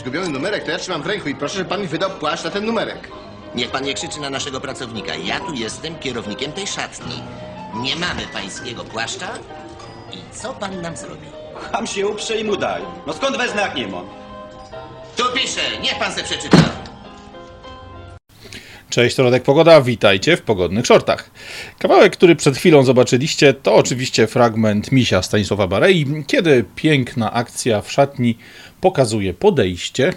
zgubiony numerek, to ja trzymam w ręku i proszę, żeby pan mi wydał płaszcz na ten numerek. Niech pan nie krzyczy na naszego pracownika. Ja tu jestem kierownikiem tej szatni. Nie mamy pańskiego płaszcza. I co pan nam zrobi? Ham się uprze i mu daj. No skąd wezmę jak nie mam? Tu pisze, niech pan se przeczyta. Cześć, to Radek Pogoda, witajcie w Pogodnych Shortach. Kawałek, który przed chwilą zobaczyliście, to oczywiście fragment misia Stanisława Barei, kiedy piękna akcja w szatni pokazuje podejście,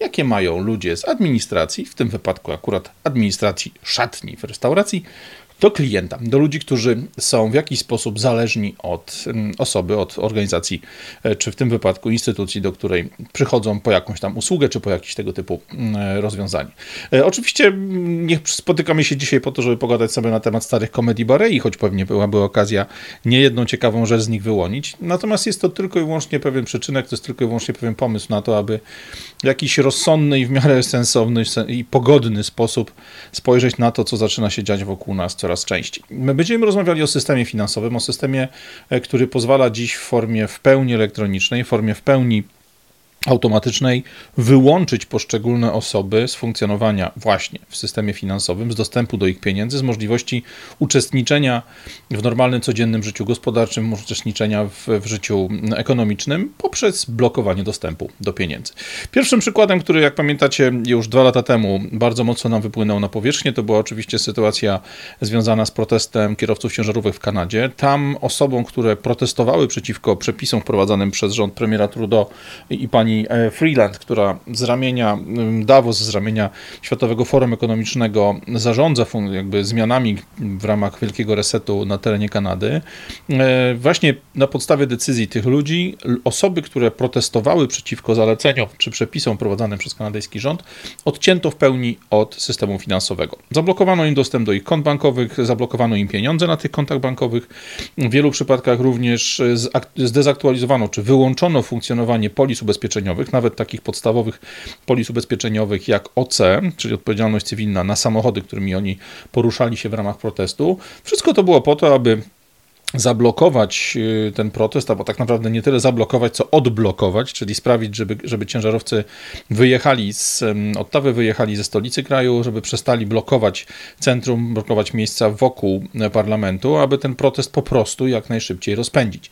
jakie mają ludzie z administracji, w tym wypadku akurat administracji szatni w restauracji, do klienta, do ludzi, którzy są w jakiś sposób zależni od mm, osoby, od organizacji, e, czy w tym wypadku instytucji, do której przychodzą po jakąś tam usługę, czy po jakieś tego typu mm, rozwiązanie. E, Oczywiście mm, nie spotykamy się dzisiaj po to, żeby pogadać sobie na temat starych komedii Barei, choć pewnie byłaby okazja niejedną ciekawą rzecz z nich wyłonić. Natomiast jest to tylko i wyłącznie pewien przyczynek, to jest tylko i wyłącznie pewien pomysł na to, aby w jakiś rozsądny i w miarę sensowny i pogodny sposób spojrzeć na to, co zaczyna się dziać wokół nas coraz częściej. My będziemy rozmawiali o systemie finansowym, o systemie, e, który pozwala dziś w formie w pełni elektronicznej, w formie w pełni automatycznej wyłączyć poszczególne osoby z funkcjonowania właśnie w systemie finansowym, z dostępu do ich pieniędzy, z możliwości uczestniczenia w normalnym, codziennym życiu gospodarczym, uczestniczenia w, w życiu ekonomicznym poprzez blokowanie dostępu do pieniędzy. Pierwszym przykładem, który jak pamiętacie już dwa lata temu bardzo mocno nam wypłynął na powierzchnię, to była oczywiście sytuacja związana z protestem kierowców ciężarówek w Kanadzie. Tam osobom, które protestowały przeciwko przepisom wprowadzanym przez rząd premiera Trudeau i pani e, Freeland, która z ramienia Davos, z ramienia Światowego Forum Ekonomicznego zarządza jakby zmianami w ramach wielkiego resetu na terenie Kanady. E, Właśnie na podstawie decyzji tych ludzi, osoby, które protestowały przeciwko zaleceniom czy przepisom wprowadzanym przez kanadyjski rząd, odcięto w pełni od systemu finansowego. Zablokowano im dostęp do ich kont bankowych, zablokowano im pieniądze na tych kontach bankowych. W wielu przypadkach również zak- zdezaktualizowano czy wyłączono funkcjonowanie polis ubezpieczeniowych, nawet takich podstawowych polis ubezpieczeniowych jak OC, czyli odpowiedzialność cywilna na samochody, którymi oni poruszali się w ramach protestu. Wszystko to było po to, aby zablokować y, ten protest, albo tak naprawdę nie tyle zablokować, co odblokować, czyli sprawić, żeby, żeby ciężarowcy wyjechali z Ottawy, wyjechali ze stolicy kraju, żeby przestali blokować centrum, blokować miejsca wokół parlamentu, aby ten protest po prostu jak najszybciej rozpędzić.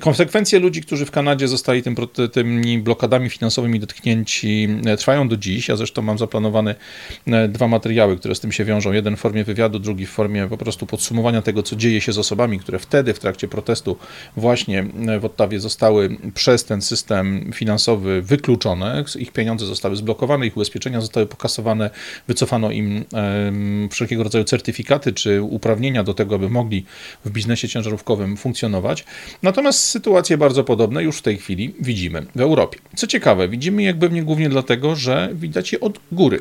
Konsekwencje ludzi, którzy w Kanadzie zostali tym, tymi blokadami finansowymi dotknięci, e, trwają do dziś. Ja zresztą mam zaplanowane e, dwa materiały, które z tym się wiążą. Jeden w formie wywiadu, drugi w formie po prostu podsumowania tego, co dzieje się z osobami, które wtedy w trakcie protestu właśnie w Ottawie zostały przez ten system finansowy wykluczone. Ich pieniądze zostały zblokowane, ich ubezpieczenia zostały pokasowane, wycofano im wszelkiego rodzaju certyfikaty czy uprawnienia do tego, aby mogli w biznesie ciężarówkowym funkcjonować. Natomiast sytuacje bardzo podobne już w tej chwili widzimy w Europie. Co ciekawe, widzimy je pewnie głównie dlatego, że widać je od góry.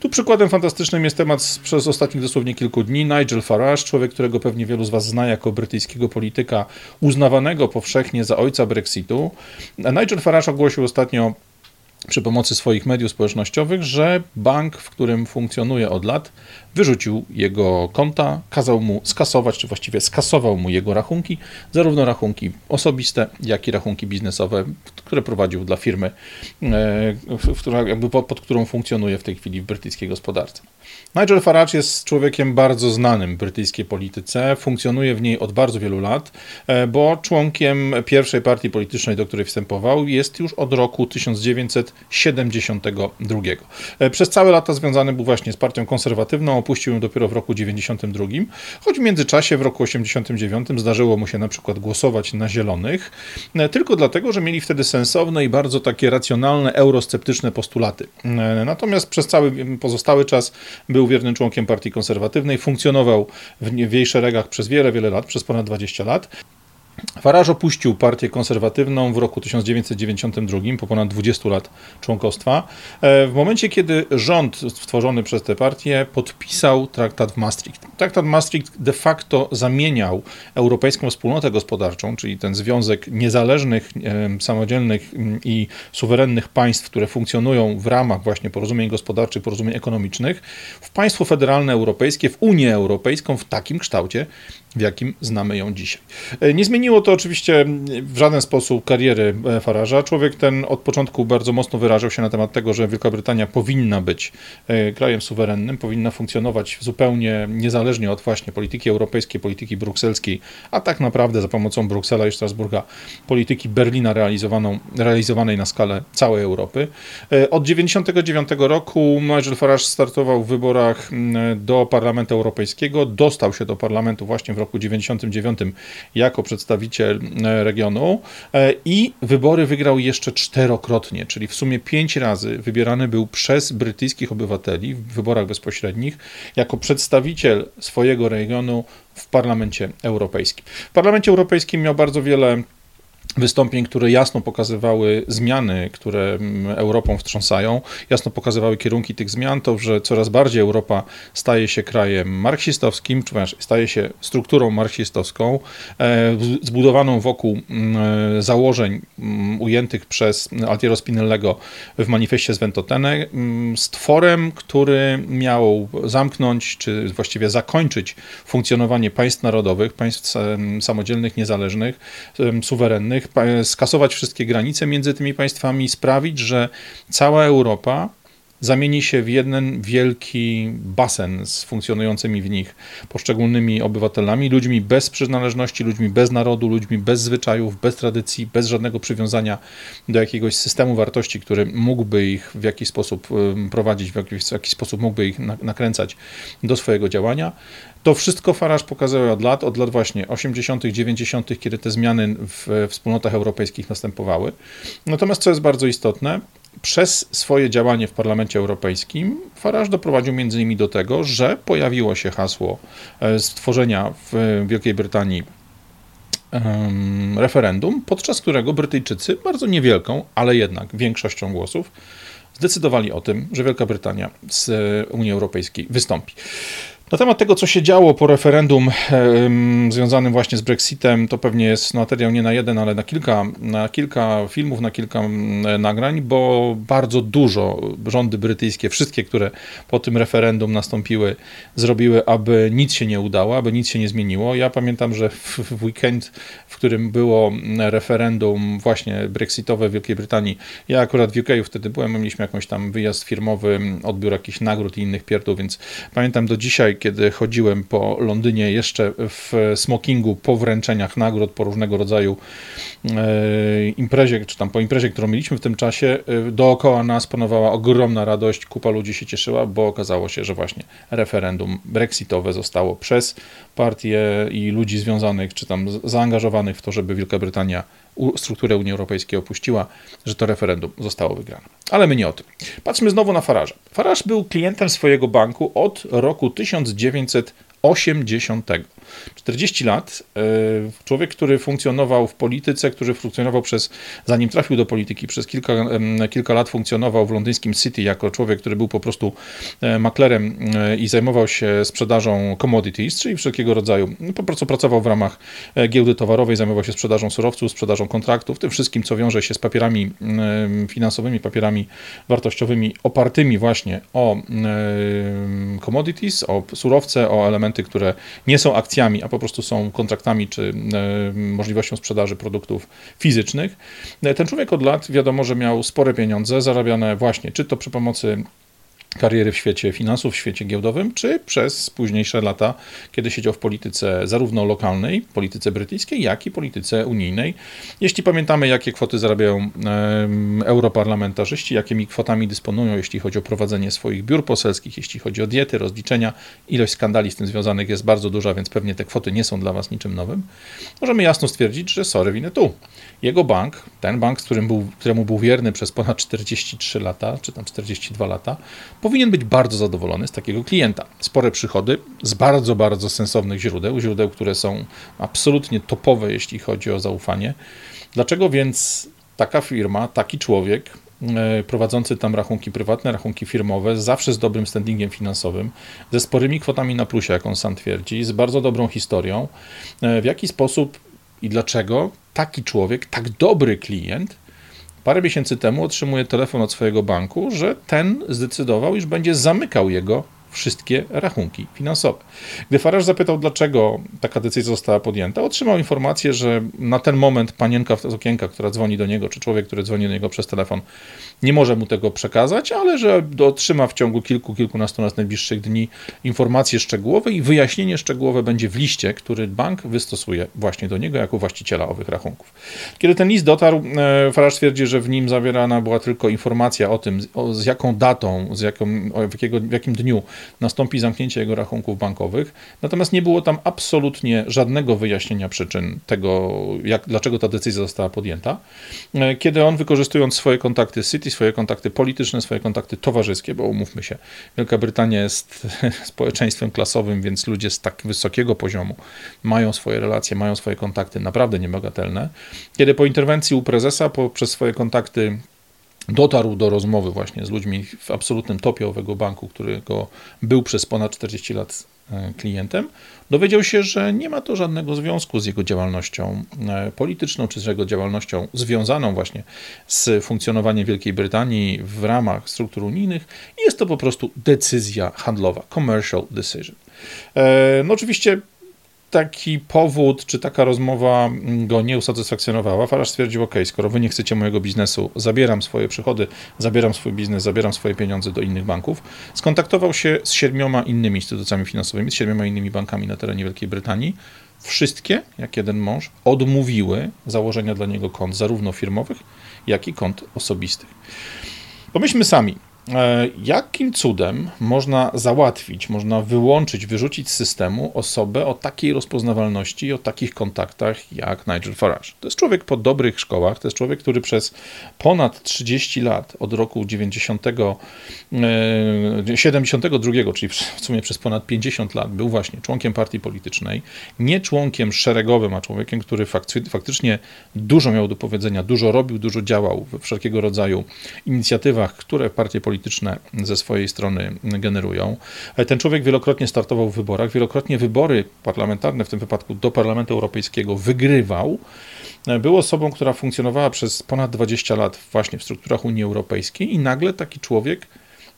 Tu przykładem fantastycznym jest temat przez ostatnich dosłownie kilku dni. Nigel Farage, człowiek, którego pewnie wielu z Was zna jako brytyjskiego polityka uznawanego powszechnie za ojca Brexitu. Nigel Farage ogłosił ostatnio przy pomocy swoich mediów społecznościowych, że bank, w którym funkcjonuje od lat, wyrzucił jego konta, kazał mu skasować, czy właściwie skasował mu jego rachunki, zarówno rachunki osobiste, jak i rachunki biznesowe, które prowadził dla firmy, e, w- która, jakby pod którą funkcjonuje w tej chwili w brytyjskiej gospodarce. Nigel Farage jest człowiekiem bardzo znanym w brytyjskiej polityce, funkcjonuje w niej od bardzo wielu lat, e, bo członkiem pierwszej partii politycznej, do której wstępował, jest już od roku 1972. E, Przez całe lata związany był właśnie z partią konserwatywną, opuścił ją dopiero w roku 92, choć w międzyczasie w roku 89 zdarzyło mu się na przykład głosować na zielonych, e, tylko dlatego, że mieli wtedy sensowne i bardzo takie racjonalne, eurosceptyczne postulaty. Natomiast przez cały pozostały czas był wiernym członkiem partii konserwatywnej, funkcjonował w w jej szeregach przez wiele, wiele lat, przez ponad 20 lat. Farage opuścił partię konserwatywną w roku 1992, po ponad 20 lat członkostwa. E, W momencie, kiedy rząd stworzony przez tę partię podpisał traktat w Maastricht. Traktat Maastricht de facto zamieniał Europejską Wspólnotę Gospodarczą, czyli ten związek niezależnych, em, samodzielnych i suwerennych państw, które funkcjonują w ramach właśnie porozumień gospodarczych, porozumień ekonomicznych, w państwo federalne europejskie, w Unię Europejską w takim kształcie, w jakim znamy ją dzisiaj. E, Nie zmieniło to oczywiście w żaden sposób kariery e, Faraża. Człowiek ten od początku bardzo mocno wyrażał się na temat tego, że Wielka Brytania powinna być e, krajem suwerennym, powinna funkcjonować zupełnie niezależnie od właśnie polityki europejskiej, polityki brukselskiej, a tak naprawdę za pomocą Bruksela i Strasburga polityki Berlina realizowaną, realizowanej na skalę całej Europy. Od 1999 roku Nigel Farage startował w wyborach do Parlamentu Europejskiego, dostał się do parlamentu właśnie w roku 1999 jako przedstawiciel e, regionu e, i wybory wygrał jeszcze czterokrotnie, czyli w sumie pięć razy wybierany był przez brytyjskich obywateli w wyborach bezpośrednich jako przedstawiciel swojego regionu w Parlamencie Europejskim. W Parlamencie Europejskim miał bardzo wiele wystąpień, które jasno pokazywały zmiany, które mm, Europą wstrząsają, jasno pokazywały kierunki tych zmian, to, że coraz bardziej Europa staje się krajem marksistowskim, czy staje się strukturą marksistowską, e, zbudowaną wokół mm, założeń mm, ujętych przez Altiero Spinellego w manifestie z Ventotene, mm, z tworem, który miał zamknąć, czy właściwie zakończyć funkcjonowanie państw narodowych, państw samodzielnych, niezależnych, suwerennych, skasować wszystkie granice między tymi państwami, sprawić, że cała Europa zamieni się w jeden wielki basen z funkcjonującymi w nich poszczególnymi obywatelami, ludźmi bez przynależności, ludźmi bez narodu, ludźmi bez zwyczajów, bez tradycji, bez żadnego przywiązania do jakiegoś systemu wartości, który mógłby ich w jakiś sposób prowadzić, w jakiś, w jakiś sposób mógłby ich na- nakręcać do swojego działania. To wszystko Farage pokazał od lat, od lat właśnie 80., 90., kiedy te zmiany w wspólnotach europejskich następowały. Natomiast co jest bardzo istotne, przez swoje działanie w Parlamencie Europejskim Farage doprowadził między innymi do tego, że pojawiło się hasło e, stworzenia w Wielkiej Brytanii referendum, podczas którego Brytyjczycy bardzo niewielką, ale jednak większością głosów zdecydowali o tym, że Wielka Brytania z Unii Europejskiej wystąpi. Na temat tego, co się działo po referendum em, związanym właśnie z Brexitem, to pewnie jest materiał nie na jeden, ale na kilka, na kilka filmów, na kilka mm, nagrań, bo bardzo dużo rządy brytyjskie, wszystkie, które po tym referendum nastąpiły, zrobiły, aby nic się nie udało, aby nic się nie zmieniło. Ja pamiętam, że w, weekend, w którym było referendum właśnie brexitowe w Wielkiej Brytanii, ja akurat w UK wtedy byłem, mieliśmy jakąś tam wyjazd firmowy, odbiór jakichś nagród i innych pierdół, więc pamiętam do dzisiaj, kiedy chodziłem po Londynie jeszcze w smokingu po wręczeniach nagród, po różnego rodzaju e, imprezie, czy tam po imprezie, którą mieliśmy w tym czasie, e, dookoła nas panowała ogromna radość, kupa ludzi się cieszyła, bo okazało się, że właśnie referendum brexitowe zostało przez partie i ludzi związanych, czy tam zaangażowanych w to, żeby Wielka Brytania strukturę Unii Europejskiej opuściła, że to referendum zostało wygrane. Ale my nie o tym. Patrzmy znowu na Faraża. Farage był klientem swojego banku od roku 1980. 40 lat. e, Człowiek, który funkcjonował w polityce, który funkcjonował przez, zanim trafił do polityki, przez kilka, kilka lat funkcjonował w londyńskim City jako człowiek, który był po prostu e, maklerem e, i zajmował się sprzedażą commodities, czyli wszelkiego rodzaju. no, Po prostu pracował w ramach giełdy towarowej, zajmował się sprzedażą surowców, sprzedażą kontraktów, tym wszystkim, co wiąże się z papierami finansowymi, papierami wartościowymi opartymi właśnie o commodities, o surowce, o elementy, które nie są akcjami, a po prostu są kontraktami czy em, możliwością sprzedaży produktów fizycznych. E, Ten człowiek od lat wiadomo, że miał spore pieniądze zarabiane właśnie, czy to przy pomocy kariery w świecie finansów, w świecie giełdowym, czy przez późniejsze lata, kiedy siedział w polityce zarówno lokalnej, polityce brytyjskiej, jak i polityce unijnej. Jeśli pamiętamy, jakie kwoty zarabiają em, europarlamentarzyści, jakimi kwotami dysponują, jeśli chodzi o prowadzenie swoich biur poselskich, jeśli chodzi o diety, rozliczenia, ilość skandali z tym związanych jest bardzo duża, więc pewnie te kwoty nie są dla Was niczym nowym, możemy jasno stwierdzić, że sorry, winę tu. Jego bank, ten bank, z którym był, któremu był wierny przez ponad 43 lata, czy tam 42 lata, powinien być bardzo zadowolony z takiego klienta. Spore przychody z bardzo, bardzo sensownych źródeł, źródeł, które są absolutnie topowe, jeśli chodzi o zaufanie. Dlaczego więc taka firma, taki człowiek, e, prowadzący tam rachunki prywatne, rachunki firmowe, zawsze z dobrym standingiem finansowym, ze sporymi kwotami na plusie, jak on sam twierdzi, z bardzo dobrą historią, e, w jaki sposób i dlaczego taki człowiek, tak dobry klient, parę miesięcy temu otrzymuje telefon od swojego banku, że ten zdecydował, iż będzie zamykał jego wszystkie rachunki finansowe. Gdy Farage zapytał, dlaczego taka decyzja została podjęta, otrzymał informację, że na ten moment panienka z okienka, która dzwoni do niego, czy człowiek, który dzwoni do niego przez telefon, nie może mu tego przekazać, ale że otrzyma w ciągu kilku, kilkunastu nas najbliższych dni informacje szczegółowe i wyjaśnienie szczegółowe będzie w liście, który bank wystosuje właśnie do niego jako właściciela owych rachunków. Kiedy ten list dotarł, e, Farage twierdzi, że w nim zawierana była tylko informacja o tym, z jaką datą, z jaką, w, jakiego, w jakim dniu nastąpi zamknięcie jego rachunków bankowych, natomiast nie było tam absolutnie żadnego wyjaśnienia przyczyn tego, jak, dlaczego ta decyzja została podjęta. E, kiedy on wykorzystując swoje kontakty City, swoje kontakty polityczne, swoje kontakty towarzyskie, bo umówmy się, Wielka Brytania jest społeczeństwem klasowym, więc ludzie z tak wysokiego poziomu mają swoje relacje, mają swoje kontakty naprawdę niebagatelne. Kiedy po interwencji u prezesa, poprzez swoje kontakty dotarł do rozmowy właśnie z ludźmi w absolutnym topie owego banku, którego był przez ponad 40 lat e, klientem, dowiedział się, że nie ma to żadnego związku z jego działalnością e, polityczną, czy z jego działalnością związaną właśnie z funkcjonowaniem Wielkiej Brytanii w ramach struktur unijnych jest to po prostu decyzja handlowa, commercial decision. E, no oczywiście taki powód, czy taka rozmowa go nie usatysfakcjonowała, Farage stwierdził, ok, skoro wy nie chcecie mojego biznesu, zabieram swoje przychody, zabieram swój biznes, zabieram swoje pieniądze do innych banków. Skontaktował się z siedmioma innymi instytucjami finansowymi, z siedmioma innymi bankami na terenie Wielkiej Brytanii. Wszystkie, jak jeden mąż, odmówiły założenia dla niego kont, zarówno firmowych, jak i kont osobistych. Pomyślmy sami, jakim cudem można załatwić, można wyłączyć, wyrzucić z systemu osobę o takiej rozpoznawalności i o takich kontaktach jak Nigel Farage? To jest człowiek po dobrych szkołach, to jest człowiek, który przez ponad 30 lat, od roku 90, 72, e, czyli w sumie przez ponad 50 lat, był właśnie członkiem partii politycznej, nie członkiem szeregowym, a człowiekiem, który faktycznie dużo miał do powiedzenia, dużo robił, dużo działał we wszelkiego rodzaju inicjatywach, które partie polityczne polityczne ze swojej strony generują. Ten człowiek wielokrotnie startował w wyborach, wielokrotnie wybory parlamentarne, w tym wypadku do Parlamentu Europejskiego, wygrywał. Był osobą, która funkcjonowała przez ponad 20 lat właśnie w strukturach Unii Europejskiej i nagle taki człowiek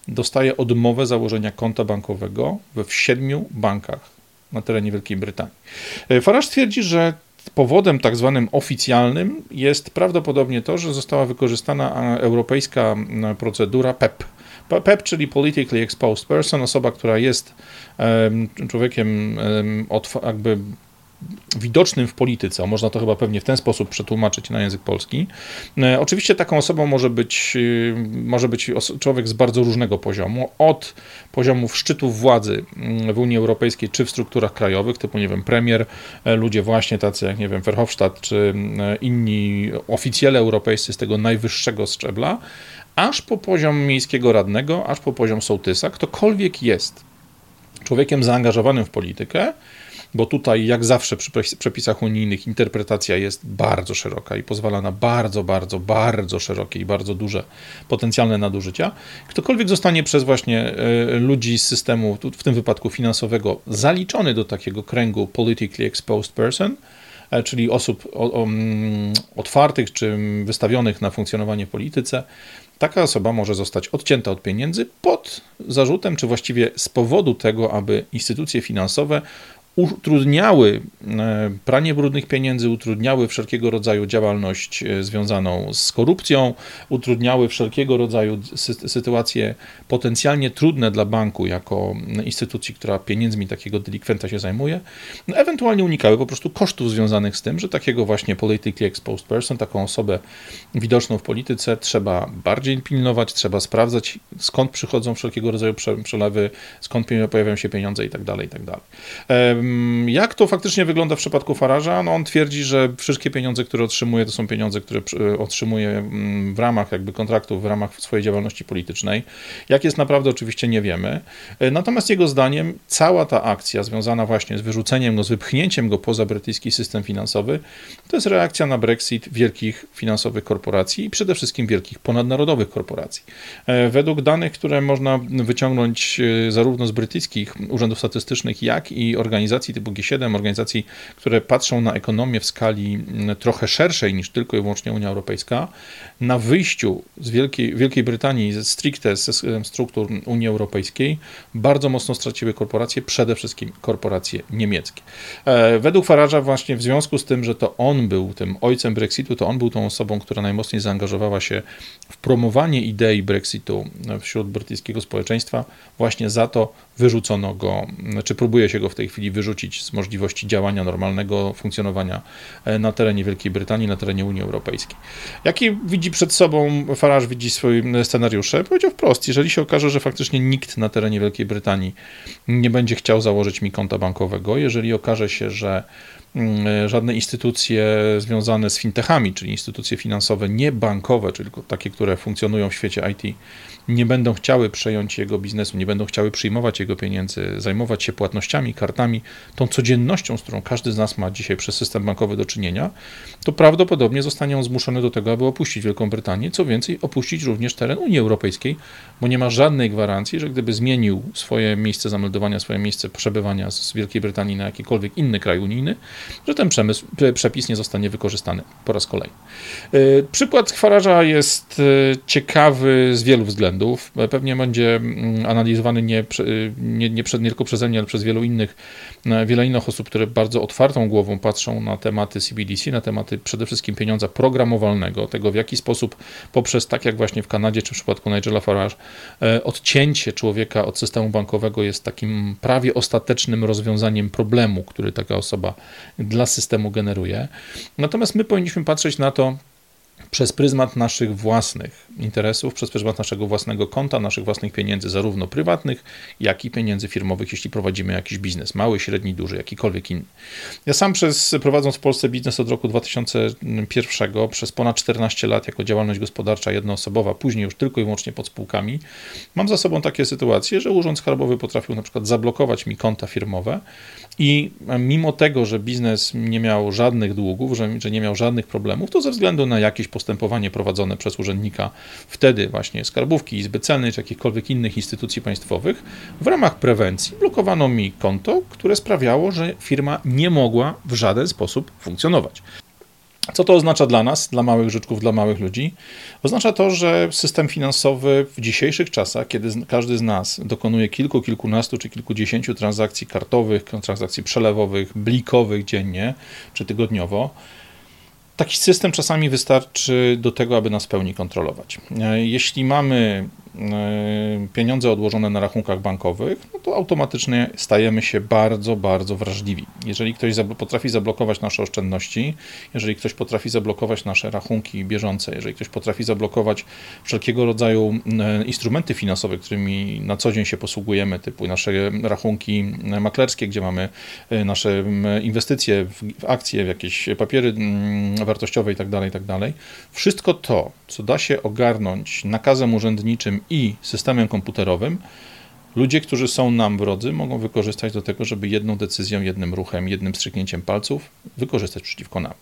dostaje odmowę założenia konta bankowego w siedmiu bankach na terenie Wielkiej Brytanii. Farage twierdzi, że powodem tak zwanym oficjalnym jest prawdopodobnie to, że została wykorzystana europejska procedura PEP, PEP, czyli Politically Exposed Person, osoba, która jest człowiekiem jakby widocznym w polityce, a można to chyba pewnie w ten sposób przetłumaczyć na język polski. E, oczywiście taką osobą może być, y, może być człowiek z bardzo różnego poziomu, od poziomów szczytów władzy mm, w Unii Europejskiej czy w strukturach krajowych, typu, nie wiem, premier, e, ludzie właśnie tacy jak, nie wiem, Verhofstadt czy mm, inni oficjele europejscy z tego najwyższego szczebla, aż po poziom miejskiego radnego, aż po poziom sołtysa, ktokolwiek jest człowiekiem zaangażowanym w politykę, bo tutaj, jak zawsze przy przepisach unijnych, interpretacja jest bardzo szeroka i pozwala na bardzo, bardzo, bardzo szerokie i bardzo duże potencjalne nadużycia. Ktokolwiek zostanie przez właśnie e, ludzi z systemu, w tym wypadku finansowego, zaliczony do takiego kręgu politically exposed person, e, czyli osób mm, otwartych czy wystawionych na funkcjonowanie w polityce, taka osoba może zostać odcięta od pieniędzy pod zarzutem, czy właściwie z powodu tego, aby instytucje finansowe utrudniały e, pranie brudnych pieniędzy, utrudniały wszelkiego rodzaju działalność e, związaną z korupcją, utrudniały wszelkiego rodzaju sy sytuacje potencjalnie trudne dla banku jako instytucji, która pieniędzmi takiego delikwenta się zajmuje, no, ewentualnie unikały po prostu kosztów związanych z tym, że takiego właśnie politically exposed person, taką osobę widoczną w polityce trzeba bardziej pilnować, trzeba sprawdzać skąd przychodzą wszelkiego rodzaju przelewy, skąd pojawiają się pieniądze itd. Tak itd. Jak to faktycznie wygląda w przypadku Faraża? No on twierdzi, że wszystkie pieniądze, które otrzymuje, to są pieniądze, które otrzymuje mm, w ramach jakby kontraktów, w ramach swojej działalności politycznej. Jak jest naprawdę, oczywiście nie wiemy. E, natomiast jego zdaniem cała ta akcja związana właśnie z wyrzuceniem go, z wypchnięciem go poza brytyjski system finansowy, to jest reakcja na Brexit wielkich finansowych korporacji i przede wszystkim wielkich ponadnarodowych korporacji. E, według danych, które można wyciągnąć e, zarówno z brytyjskich urzędów statystycznych, jak i organizacji organizacji typu G7, organizacji, które patrzą na ekonomię w skali mm, trochę szerszej niż tylko i wyłącznie Unia Europejska, na wyjściu z Wielkiej, Wielkiej Brytanii ze stricte ze struktur Unii Europejskiej bardzo mocno straciły korporacje, przede wszystkim korporacje niemieckie. E, według Farage'a właśnie w związku z tym, że to on był tym ojcem Brexitu, to on był tą osobą, która najmocniej zaangażowała się w promowanie idei Brexitu wśród brytyjskiego społeczeństwa, właśnie za to wyrzucono go, czy próbuje się go w tej chwili wyrzucić z możliwości działania normalnego, funkcjonowania e, na terenie Wielkiej Brytanii, na terenie Unii Europejskiej. Jaki widzi przed sobą Farage, widzi swoje scenariusze? Powiedział wprost, jeżeli się okaże, że faktycznie nikt na terenie Wielkiej Brytanii nie będzie chciał założyć mi konta bankowego, jeżeli okaże się, że żadne instytucje związane z fintechami, czyli instytucje finansowe nie bankowe, czyli takie, które funkcjonują w świecie IT, nie będą chciały przejąć jego biznesu, nie będą chciały przyjmować jego pieniędzy, zajmować się płatnościami, kartami, tą codziennością, z którą każdy z nas ma dzisiaj przez system bankowy do czynienia, to prawdopodobnie zostanie on zmuszony do tego, aby opuścić Wielką Brytanię, co więcej, opuścić również teren Unii Europejskiej, bo nie ma żadnej gwarancji, że gdyby zmienił swoje miejsce zameldowania, swoje miejsce przebywania z Wielkiej Brytanii na jakikolwiek inny kraj unijny, że ten przemysł, przepis nie zostanie wykorzystany po raz kolejny. Yy, przykład Kwaraża jest yy, ciekawy z wielu względów. Pewnie będzie mm, analizowany nie, nie, nie, nie tylko przeze mnie, ale przez wielu innych, e, wiele innych osób, które bardzo otwartą głową patrzą na tematy CBDC, na tematy przede wszystkim pieniądza programowalnego, tego w jaki sposób poprzez, tak jak właśnie w Kanadzie czy w przypadku Nigela Farage, e, odcięcie człowieka od systemu bankowego jest takim prawie ostatecznym rozwiązaniem problemu, który taka osoba dla systemu generuje. Natomiast my powinniśmy patrzeć na to, przez pryzmat naszych własnych interesów, przez pryzmat naszego własnego konta, naszych własnych pieniędzy, zarówno prywatnych, jak i pieniędzy firmowych, jeśli prowadzimy jakiś biznes, mały, średni, duży, jakikolwiek inny. Ja sam przez, prowadząc w Polsce biznes od roku 2001, przez ponad 14 lat jako działalność gospodarcza jednoosobowa, później już tylko i wyłącznie pod spółkami, mam za sobą takie sytuacje, że Urząd Skarbowy potrafił na przykład zablokować mi konta firmowe i mimo tego, że biznes nie miał żadnych długów, że, że nie miał żadnych problemów, to ze względu na jakieś postępowanie prowadzone przez urzędnika wtedy właśnie skarbówki, izby celnej czy jakichkolwiek innych instytucji państwowych, w ramach prewencji blokowano mi konto, które sprawiało, że firma nie mogła w żaden sposób funkcjonować. Co to oznacza dla nas, dla małych życzków, dla małych ludzi? Oznacza to, że system finansowy w dzisiejszych czasach, kiedy każdy z nas dokonuje kilku, kilkunastu czy kilkudziesięciu transakcji kartowych, transakcji przelewowych, blikowych dziennie czy tygodniowo, taki system czasami wystarczy do tego, aby nas w pełni kontrolować. E, jeśli mamy pieniądze odłożone na rachunkach bankowych, no to automatycznie stajemy się bardzo, bardzo wrażliwi. Jeżeli ktoś potrafi zablokować nasze oszczędności, jeżeli ktoś potrafi zablokować nasze rachunki bieżące, jeżeli ktoś potrafi zablokować wszelkiego rodzaju e, instrumenty finansowe, którymi na co dzień się posługujemy, typu nasze rachunki maklerskie, gdzie mamy e, nasze inwestycje w akcje, w jakieś papiery wartościowe itd., tak itd., tak wszystko to, co da się ogarnąć nakazem urzędniczym i systemem komputerowym, ludzie, którzy są nam wrodzy, mogą wykorzystać do tego, żeby jedną decyzją, jednym ruchem, jednym strzyknięciem palców wykorzystać przeciwko nam.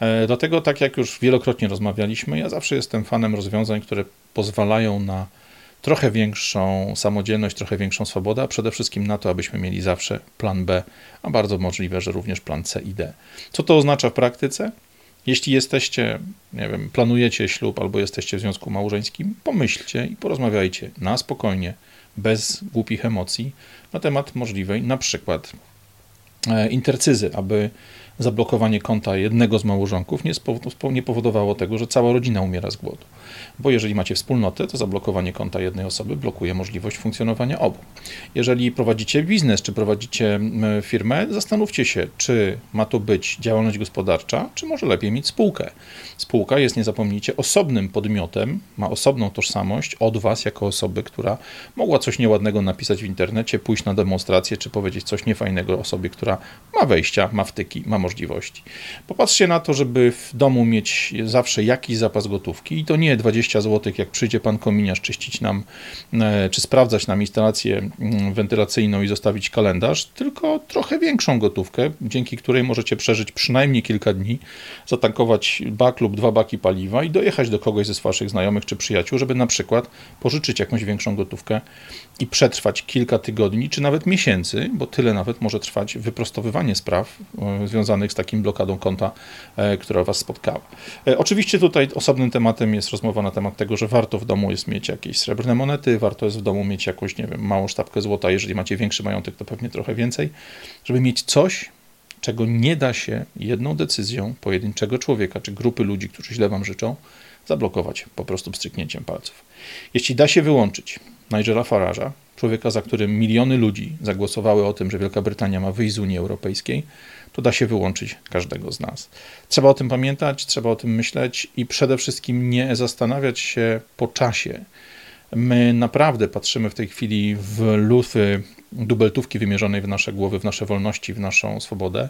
E, dlatego, tak jak już wielokrotnie rozmawialiśmy, ja zawsze jestem fanem rozwiązań, które pozwalają na trochę większą samodzielność, trochę większą swobodę, a przede wszystkim na to, abyśmy mieli zawsze plan B, a bardzo możliwe, że również plan C i D. Co to oznacza w praktyce? Jeśli jesteście, nie wiem, planujecie ślub albo jesteście w związku małżeńskim, pomyślcie i porozmawiajcie na spokojnie, bez głupich emocji na temat możliwej na przykład e, intercyzy, aby zablokowanie konta jednego z małżonków nie, nie powodowało tego, że cała rodzina umiera z głodu. Bo jeżeli macie wspólnotę, to zablokowanie konta jednej osoby blokuje możliwość funkcjonowania obu. Jeżeli prowadzicie biznes, czy prowadzicie firmę, zastanówcie się, czy ma to być działalność gospodarcza, czy może lepiej mieć spółkę. Spółka jest, nie zapomnijcie, osobnym podmiotem, ma osobną tożsamość od Was, jako osoby, która mogła coś nieładnego napisać w internecie, pójść na demonstrację, czy powiedzieć coś niefajnego osobie, która ma wejścia, ma wtyki, ma możliwości. Popatrzcie na to, żeby w domu mieć zawsze jakiś zapas gotówki i to nie 20 zł, jak przyjdzie pan kominiarz czyścić nam, e, czy sprawdzać nam instalację mm, wentylacyjną i zostawić kalendarz, tylko trochę większą gotówkę, dzięki której możecie przeżyć przynajmniej kilka dni, zatankować bak lub dwa baki paliwa i dojechać do kogoś ze waszych znajomych czy przyjaciół, żeby na przykład pożyczyć jakąś większą gotówkę i przetrwać kilka tygodni, czy nawet miesięcy, bo tyle nawet może trwać wyprostowywanie spraw e, związanych z takim blokadą konta, e, która Was spotkała. Oczywiście tutaj osobnym tematem jest rozmowa na temat tego, że warto w domu jest mieć jakieś srebrne monety, warto jest w domu mieć jakąś, nie wiem, małą sztabkę złota, jeżeli macie większy majątek, to pewnie trochę więcej, żeby mieć coś, czego nie da się jedną decyzją pojedynczego człowieka czy grupy ludzi, którzy źle Wam życzą, zablokować po prostu pstryknięciem palców. Jeśli da się wyłączyć Nigela Farage'a, człowieka, za którym miliony ludzi zagłosowały o tym, że Wielka Brytania ma wyjść z Unii Europejskiej, to da się wyłączyć każdego z nas. Trzeba o tym pamiętać, trzeba o tym myśleć i przede wszystkim nie zastanawiać się po czasie. My naprawdę patrzymy w tej chwili w lufy dubeltówki wymierzonej w nasze głowy, w nasze wolności, w naszą swobodę.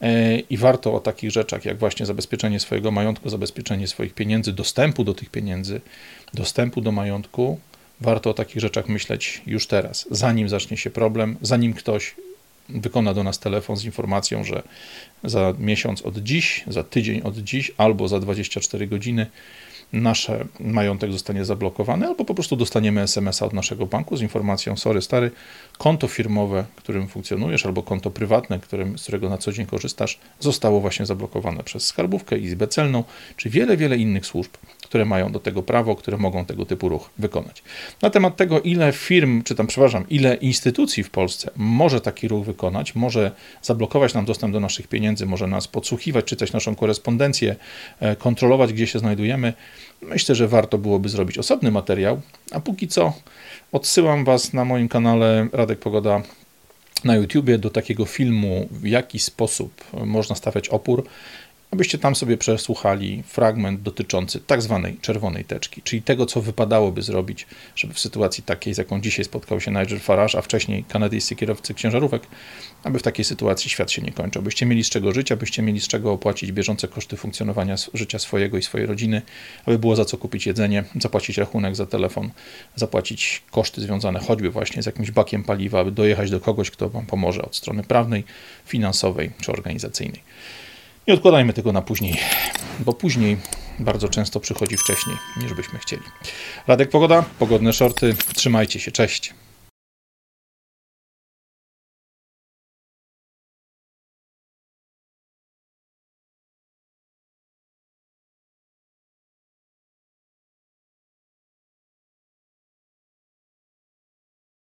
E, I warto o takich rzeczach, jak właśnie zabezpieczenie swojego majątku, zabezpieczenie swoich pieniędzy, dostępu do tych pieniędzy, dostępu do majątku, warto o takich rzeczach myśleć już teraz, zanim zacznie się problem, zanim ktoś wykona do nas telefon z informacją, że za miesiąc od dziś, za tydzień od dziś albo za 24 godziny nasz majątek zostanie zablokowany, albo po prostu dostaniemy SMS-a od naszego banku z informacją: Sorry, stary, konto firmowe, którym funkcjonujesz, albo konto prywatne, którym, z którego na co dzień korzystasz, zostało właśnie zablokowane przez skarbówkę, izbę celną, czy wiele, wiele innych służb, które mają do tego prawo, które mogą tego typu ruch wykonać. Na temat tego, ile firm, czy tam, przepraszam, ile instytucji w Polsce może taki ruch wykonać, może zablokować nam dostęp do naszych pieniędzy, może nas podsłuchiwać, czytać naszą korespondencję, e, kontrolować, gdzie się znajdujemy, myślę, że warto byłoby zrobić osobny materiał. A póki co odsyłam Was na moim kanale Radek Pogoda na YouTubie do takiego filmu, w jaki sposób można stawiać opór, abyście tam sobie przesłuchali fragment dotyczący tak zwanej czerwonej teczki, czyli tego, co wypadałoby zrobić, żeby w sytuacji takiej, z jaką dzisiaj spotkał się Nigel Farage, a wcześniej kanadyjscy kierowcy ciężarówek, aby w takiej sytuacji świat się nie kończył, abyście mieli z czego żyć, abyście mieli z czego opłacić bieżące koszty funkcjonowania życia swojego i swojej rodziny, aby było za co kupić jedzenie, zapłacić rachunek za telefon, zapłacić koszty związane choćby właśnie z jakimś bakiem paliwa, aby dojechać do kogoś, kto Wam pomoże od strony prawnej, finansowej czy organizacyjnej. Nie odkładajmy tego na później, bo później bardzo często przychodzi wcześniej, niż byśmy chcieli. Radek Pogoda, pogodne shorty. Trzymajcie się, cześć.